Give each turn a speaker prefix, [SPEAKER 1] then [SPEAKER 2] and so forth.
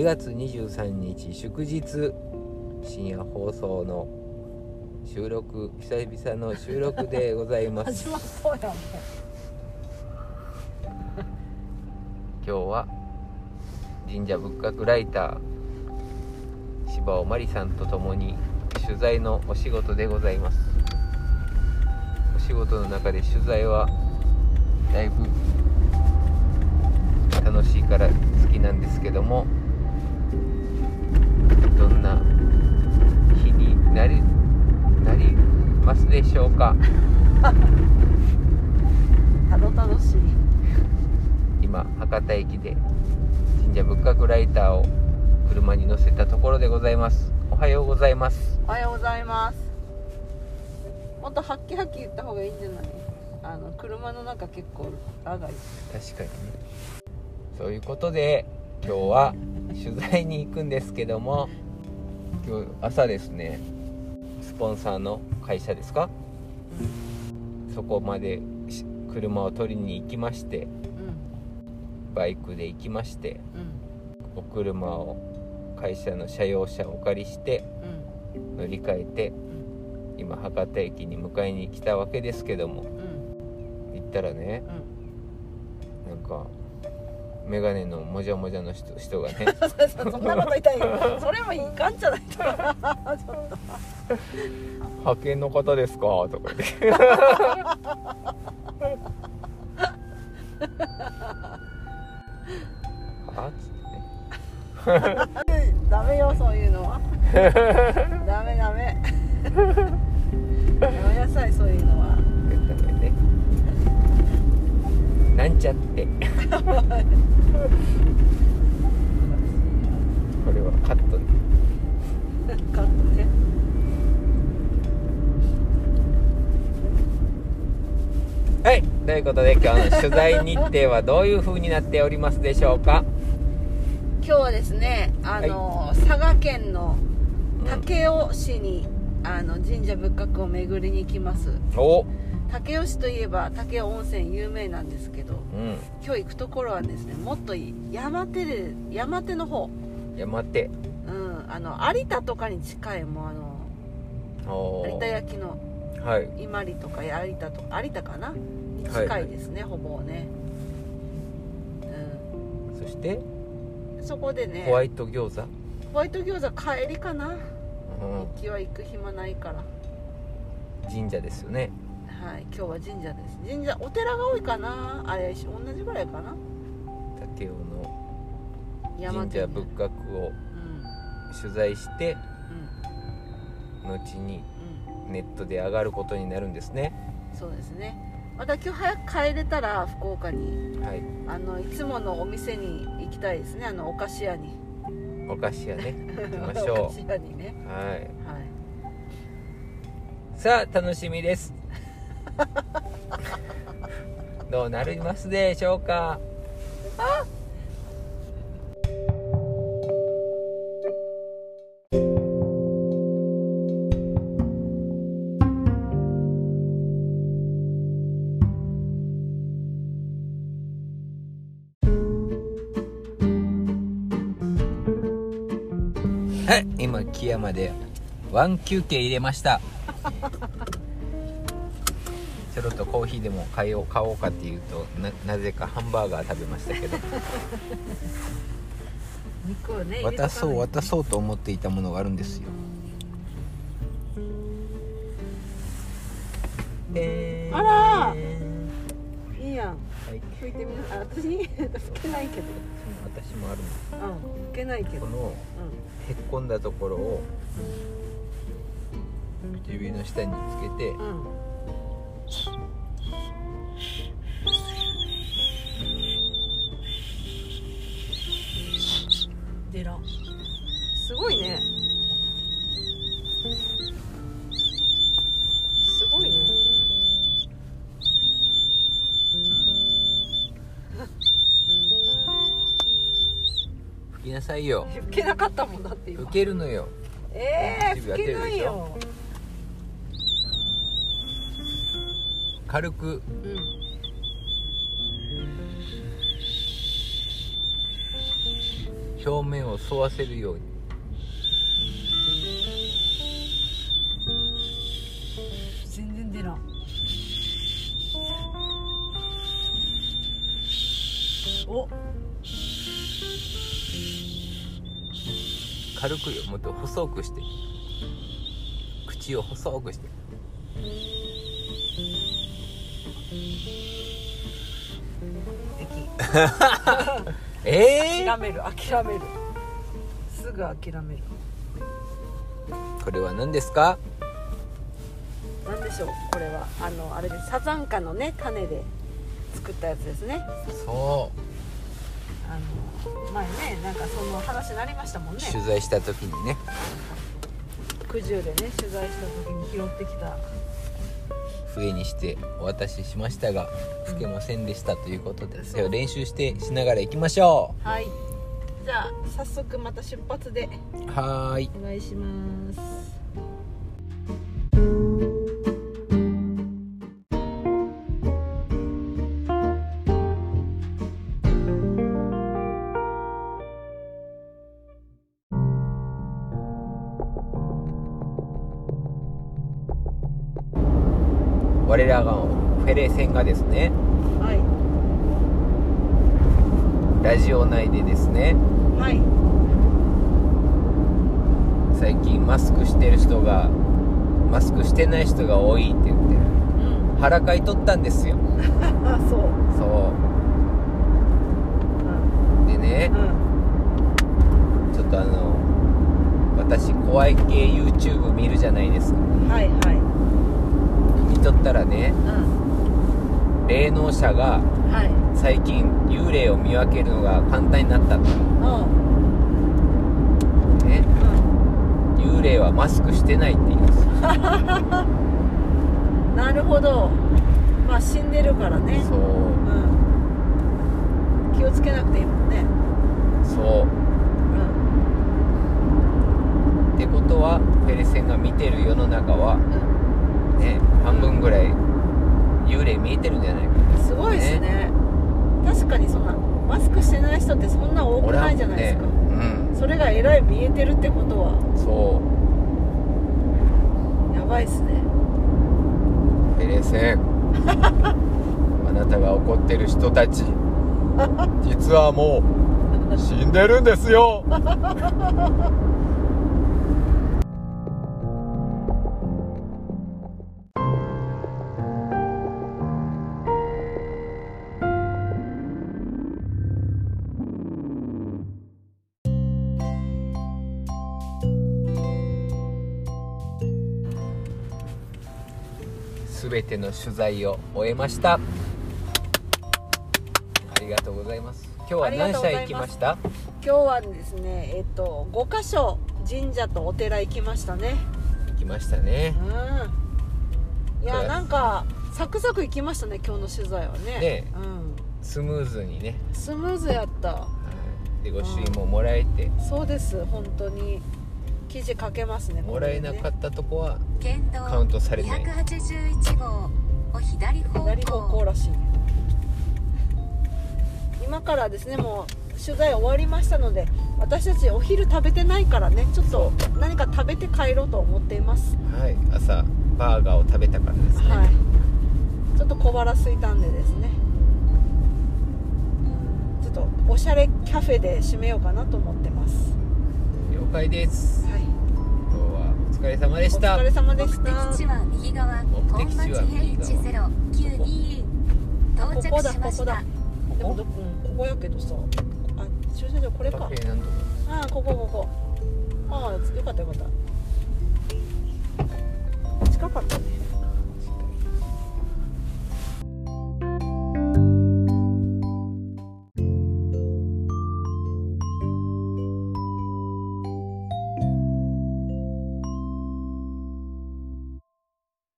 [SPEAKER 1] 2月23日祝日深夜放送の収録久々の収録でございます。
[SPEAKER 2] 始まそうやん
[SPEAKER 1] 今日は神社仏閣ライター柴尾真理さんと共に取材のお仕事でございます。お仕事の中で取材はだいぶ楽しいから好きなんですけどもか。
[SPEAKER 2] たどたどしい。
[SPEAKER 1] 今博多駅で神社仏閣ライターを車に乗せたところでございます。おはようございます。
[SPEAKER 2] おはようございます。もっとハッキハキ言った方がいいんじゃない？あの車の中結構長い。
[SPEAKER 1] 確かにね。そういうことで今日は取材に行くんですけども今日朝ですねスポンサーの会社ですか？そこまでし車を取りに行きまして
[SPEAKER 2] うん
[SPEAKER 1] バイクで行きまして
[SPEAKER 2] うん
[SPEAKER 1] お車を会社の車用車をお借りして
[SPEAKER 2] うん
[SPEAKER 1] 乗り換えて
[SPEAKER 2] うん
[SPEAKER 1] 今博多駅に迎えに来たわけですけども
[SPEAKER 2] うん。
[SPEAKER 1] 行ったらね
[SPEAKER 2] うん。
[SPEAKER 1] なんかメガネのもじゃもじゃの人人がね。
[SPEAKER 2] そんなこと言いたいよ。それもいかんじゃないとちょっと「
[SPEAKER 1] 派遣の方ですか?」とか言って。はっつってね。
[SPEAKER 2] ダメよそういうのはダメダメ。やめなさいそういうのは。
[SPEAKER 1] ダメねなんちゃってこれはカットね。
[SPEAKER 2] カットね
[SPEAKER 1] はい。ということで今日の取材日程はどういう風になっておりますでしょうか？
[SPEAKER 2] 今日はですねあの、佐賀県の武雄市に、あの神社仏閣を巡りに行きます。
[SPEAKER 1] お。
[SPEAKER 2] 武雄市といえば武雄温泉有名なんですけど
[SPEAKER 1] うん。
[SPEAKER 2] 今日行くところはですねもっと山手で山手の方。
[SPEAKER 1] 山手。
[SPEAKER 2] うんあの有田とかに近いもうあの有田焼の
[SPEAKER 1] はい。
[SPEAKER 2] 伊万里とか有田とか有田かな？に近いですね、ほぼね。
[SPEAKER 1] そして？
[SPEAKER 2] うんそこでね
[SPEAKER 1] ホワイト餃子、
[SPEAKER 2] ホワイト餃子帰りかな
[SPEAKER 1] うん、
[SPEAKER 2] 行きは行く暇ないから。
[SPEAKER 1] 神社ですよね。
[SPEAKER 2] はい今日は神社です。神社お寺が多いかな。あれ同じぐらいかな。
[SPEAKER 1] 武雄の神社仏閣を
[SPEAKER 2] うん。
[SPEAKER 1] 取材して
[SPEAKER 2] うん。
[SPEAKER 1] 後に
[SPEAKER 2] うん。
[SPEAKER 1] ネットで上がることになるんですね。
[SPEAKER 2] そうですね。また今日早く帰れたら福岡に。
[SPEAKER 1] はい。
[SPEAKER 2] あのいつものお店に行きたいですね。あのお菓子屋に
[SPEAKER 1] お菓子屋ね 行きましょ
[SPEAKER 2] お菓子屋にね。
[SPEAKER 1] うはい。
[SPEAKER 2] はい。
[SPEAKER 1] さあ楽しみです。どうなりますでしょうか？はい今木山でワン休憩入れました。ちょろっとコーヒーでも買おう買おうかっていうとななぜかハンバーガー食べましたけど。
[SPEAKER 2] 肉をね
[SPEAKER 1] 渡そう渡そうと思っていたものがあるんですよ。で
[SPEAKER 2] あらん拭いてみなあ私拭けないけど。
[SPEAKER 1] 私もある
[SPEAKER 2] うん拭けないけど。
[SPEAKER 1] のこのへっこんだところを指の下につけて
[SPEAKER 2] うん
[SPEAKER 1] なさいよ。
[SPEAKER 2] 拭けなかったもんだって今。
[SPEAKER 1] 拭けるのよ。
[SPEAKER 2] ええ
[SPEAKER 1] 指
[SPEAKER 2] ー、拭けないよ。
[SPEAKER 1] 軽く。
[SPEAKER 2] うん。
[SPEAKER 1] 表面を沿わせるように軽くよもっと細くして。口を細くして。え
[SPEAKER 2] 諦める諦める。すぐ諦める。
[SPEAKER 1] ー、これは何ですか？
[SPEAKER 2] なんでしょう？これは。あのあれでサザンカのね種で作ったやつですね。
[SPEAKER 1] そ
[SPEAKER 2] あの前ねなんかその話になりましたもん
[SPEAKER 1] う
[SPEAKER 2] ね。
[SPEAKER 1] 取材した時にね。
[SPEAKER 2] 九十でね取材した時に拾ってきた。
[SPEAKER 1] 笛にしてお渡ししましたが吹けませんでしたということで、
[SPEAKER 2] そう
[SPEAKER 1] それを練習してしながら行きましょ
[SPEAKER 2] はい。じゃあ早速また出発で。
[SPEAKER 1] うはーい。
[SPEAKER 2] お願いします
[SPEAKER 1] 我らがフェレ線がですね
[SPEAKER 2] はい。
[SPEAKER 1] ラジオ内でですね
[SPEAKER 2] はい。
[SPEAKER 1] 最近マスクしてる人がマスクしてない人が多いって言って
[SPEAKER 2] うん。
[SPEAKER 1] 腹かい取ったんですよ。
[SPEAKER 2] あ そう。
[SPEAKER 1] そ
[SPEAKER 2] う。ん。
[SPEAKER 1] うでね
[SPEAKER 2] うん。
[SPEAKER 1] ちょっとあの私怖い系 YouTube 見るじゃないですか。
[SPEAKER 2] はいはい
[SPEAKER 1] 見とったらね
[SPEAKER 2] うん
[SPEAKER 1] 霊能者が
[SPEAKER 2] はい。
[SPEAKER 1] 最近幽霊を見分けるのが簡単になったと。
[SPEAKER 2] うん。
[SPEAKER 1] ね。
[SPEAKER 2] うん
[SPEAKER 1] 幽霊はマスクしてないって言うんです。よ
[SPEAKER 2] なるほど。まあ死んでるからね。
[SPEAKER 1] そう
[SPEAKER 2] うん気をつけなくていいもんね
[SPEAKER 1] そう
[SPEAKER 2] うん
[SPEAKER 1] ってことはフェレセンが見てる世の中は
[SPEAKER 2] うん
[SPEAKER 1] ね半分ぐらい幽霊見えてるんじゃないか
[SPEAKER 2] すごいですね確かにそんなマスクしてない人ってそんないじゃないですか、
[SPEAKER 1] ね
[SPEAKER 2] それがえらい見えてるってことは。
[SPEAKER 1] うんそう。
[SPEAKER 2] やばいっすね。
[SPEAKER 1] フェレセンあなたが怒ってる人たち。実はもう死んでるんですよ すべての取材を終えました。ありがとうございます。今日は何社行きました？
[SPEAKER 2] 今日はですねえっと5箇所神社とお寺行きましたね。
[SPEAKER 1] 行きましたね。
[SPEAKER 2] うん。いやなんかサクサク行きましたね今日の取材はね。
[SPEAKER 1] ね
[SPEAKER 2] うん。
[SPEAKER 1] スムーズにね、
[SPEAKER 2] スムーズやった。
[SPEAKER 1] はい。でご朱印ももらえて、
[SPEAKER 2] そうです本当に記事書けますね
[SPEAKER 1] もらえなか
[SPEAKER 2] っ
[SPEAKER 1] ったとこはカウントされない。
[SPEAKER 3] 281号お左方向。
[SPEAKER 2] 左方向らしい。今からですねもう取材終わりましたので私たちお昼食べてないからねちょっと何か食べて帰ろうと思っています。
[SPEAKER 1] はい。朝バーガーを食べたからですね、
[SPEAKER 2] はい。ちょっと小腹空いたんでですね。ちょっとおしゃれキャフェで締めようかなと思ってます
[SPEAKER 1] 了解です。
[SPEAKER 2] はい。
[SPEAKER 1] 今日はお疲れ様で
[SPEAKER 2] お
[SPEAKER 1] した。
[SPEAKER 2] 疲れ様で
[SPEAKER 3] 目的
[SPEAKER 2] した
[SPEAKER 3] 地は右側。
[SPEAKER 1] 目
[SPEAKER 3] 本
[SPEAKER 1] 的地
[SPEAKER 3] 町
[SPEAKER 1] は右側
[SPEAKER 3] 平1092到
[SPEAKER 2] ここ
[SPEAKER 3] 着しました。
[SPEAKER 2] だここだでもど、うん、ここやけどさあ駐車場これ
[SPEAKER 1] カ
[SPEAKER 2] か。あここここ。ああよかったよかった